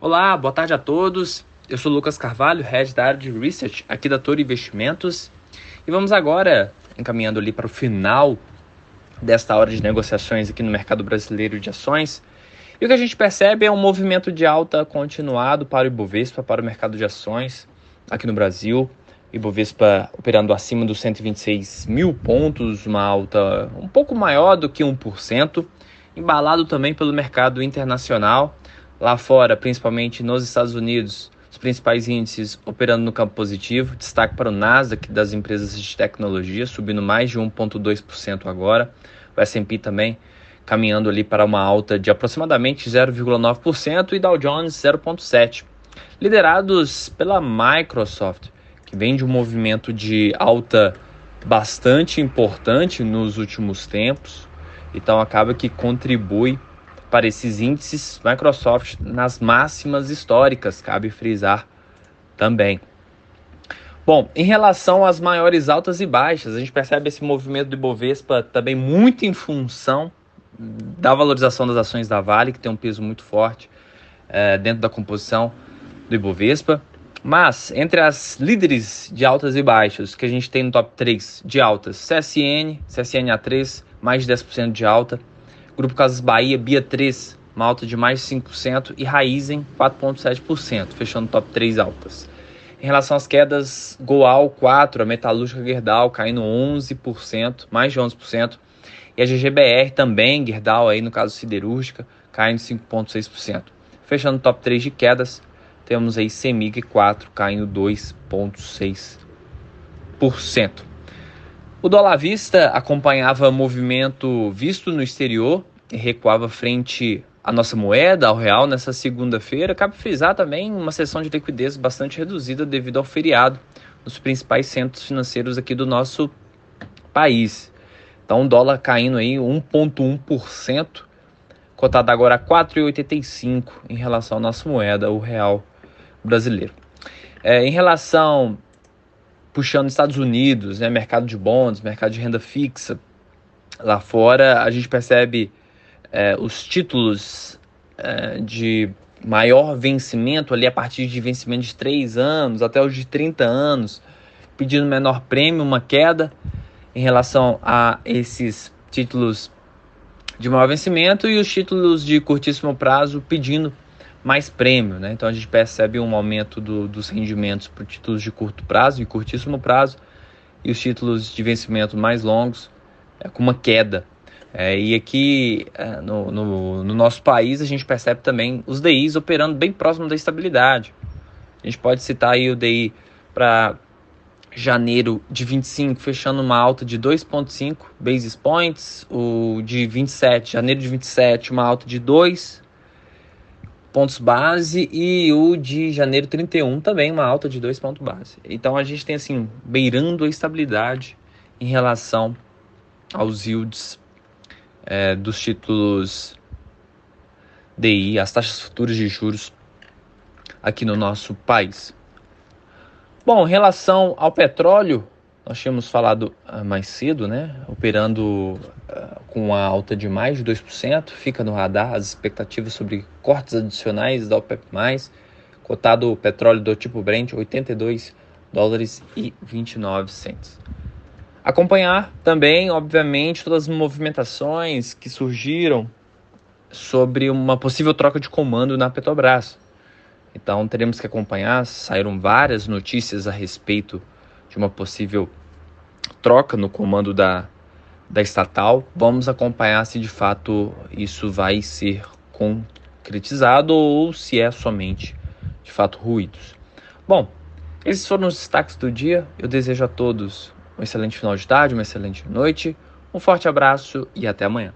Olá, boa tarde a todos. Eu sou Lucas Carvalho, Head da área de Research aqui da Toro Investimentos. E vamos agora encaminhando ali para o final desta hora de negociações aqui no mercado brasileiro de ações. E o que a gente percebe é um movimento de alta continuado para o Ibovespa, para o mercado de ações aqui no Brasil. Ibovespa operando acima dos 126 mil pontos, uma alta um pouco maior do que 1%, embalado também pelo mercado internacional. Lá fora, principalmente nos Estados Unidos, os principais índices operando no campo positivo. Destaque para o Nasdaq das empresas de tecnologia, subindo mais de 1,2% agora. O S&P também caminhando ali para uma alta de aproximadamente 0,9% e Dow Jones 0,7%. Liderados pela Microsoft, que vem de um movimento de alta bastante importante nos últimos tempos, então acaba que contribui para esses índices Microsoft nas máximas históricas, cabe frisar também. Bom, em relação às maiores altas e baixas, a gente percebe esse movimento do Ibovespa também muito em função da valorização das ações da Vale, que tem um peso muito forte é, dentro da composição do Ibovespa. Mas, entre as líderes de altas e baixas que a gente tem no top 3 de altas, CSN, CSN A3, mais de 10% de alta, Grupo Casas Bahia, Bia 3, uma alta de mais de 5%, e Raizen, 4,7%, fechando top 3 altas. Em relação às quedas, Goal 4, a Metalúrgica Gerdau caindo 11%, mais de 11%, e a GGBR também, Gerdau aí no caso siderúrgica, caindo 5,6%. Fechando top 3 de quedas, temos aí Semig 4 caindo 2,6%. O dólar à vista acompanhava movimento visto no exterior e recuava frente à nossa moeda, ao real, nessa segunda-feira. Cabe frisar também uma sessão de liquidez bastante reduzida devido ao feriado nos principais centros financeiros aqui do nosso país. Então, o dólar caindo aí 1,1%, cotado agora a 4,85 em relação à nossa moeda, o real brasileiro. É, em relação puxando Estados Unidos, né, mercado de bons, mercado de renda fixa. Lá fora a gente percebe é, os títulos é, de maior vencimento ali a partir de vencimento de 3 anos até os de 30 anos, pedindo menor prêmio, uma queda em relação a esses títulos de maior vencimento e os títulos de curtíssimo prazo pedindo mais prêmio, né? Então a gente percebe um aumento do, dos rendimentos por títulos de curto prazo e curtíssimo prazo e os títulos de vencimento mais longos é, com uma queda. É, e aqui é, no, no, no, nosso país a gente percebe também os DIs operando bem próximo da estabilidade. A gente pode citar aí o DI para janeiro de 25 fechando uma alta de 2.5 basis points, o de 27, janeiro de 27 uma alta de 2 pontos base e o de janeiro 31 também uma alta de 2 pontos base. Então a gente tem assim, beirando a estabilidade em relação aos yields é, dos títulos DI, as taxas futuras de juros aqui no nosso país. Bom, em relação ao petróleo, nós tínhamos falado uh, mais cedo, né? Operando uh, com uma alta de mais de 2%, fica no radar as expectativas sobre cortes adicionais da OPEP+, cotado o petróleo do tipo Brent, 82 dólares e 29 centos. Acompanhar também, obviamente, todas as movimentações que surgiram sobre uma possível troca de comando na Petrobras. Então teremos que acompanhar, saíram várias notícias a respeito de uma possível troca no comando da, da estatal. Vamos acompanhar se de fato isso vai ser concretizado ou se é somente de fato ruídos. Bom, esses foram os destaques do dia. Eu desejo a todos um excelente final de tarde, uma excelente noite, um forte abraço e até amanhã.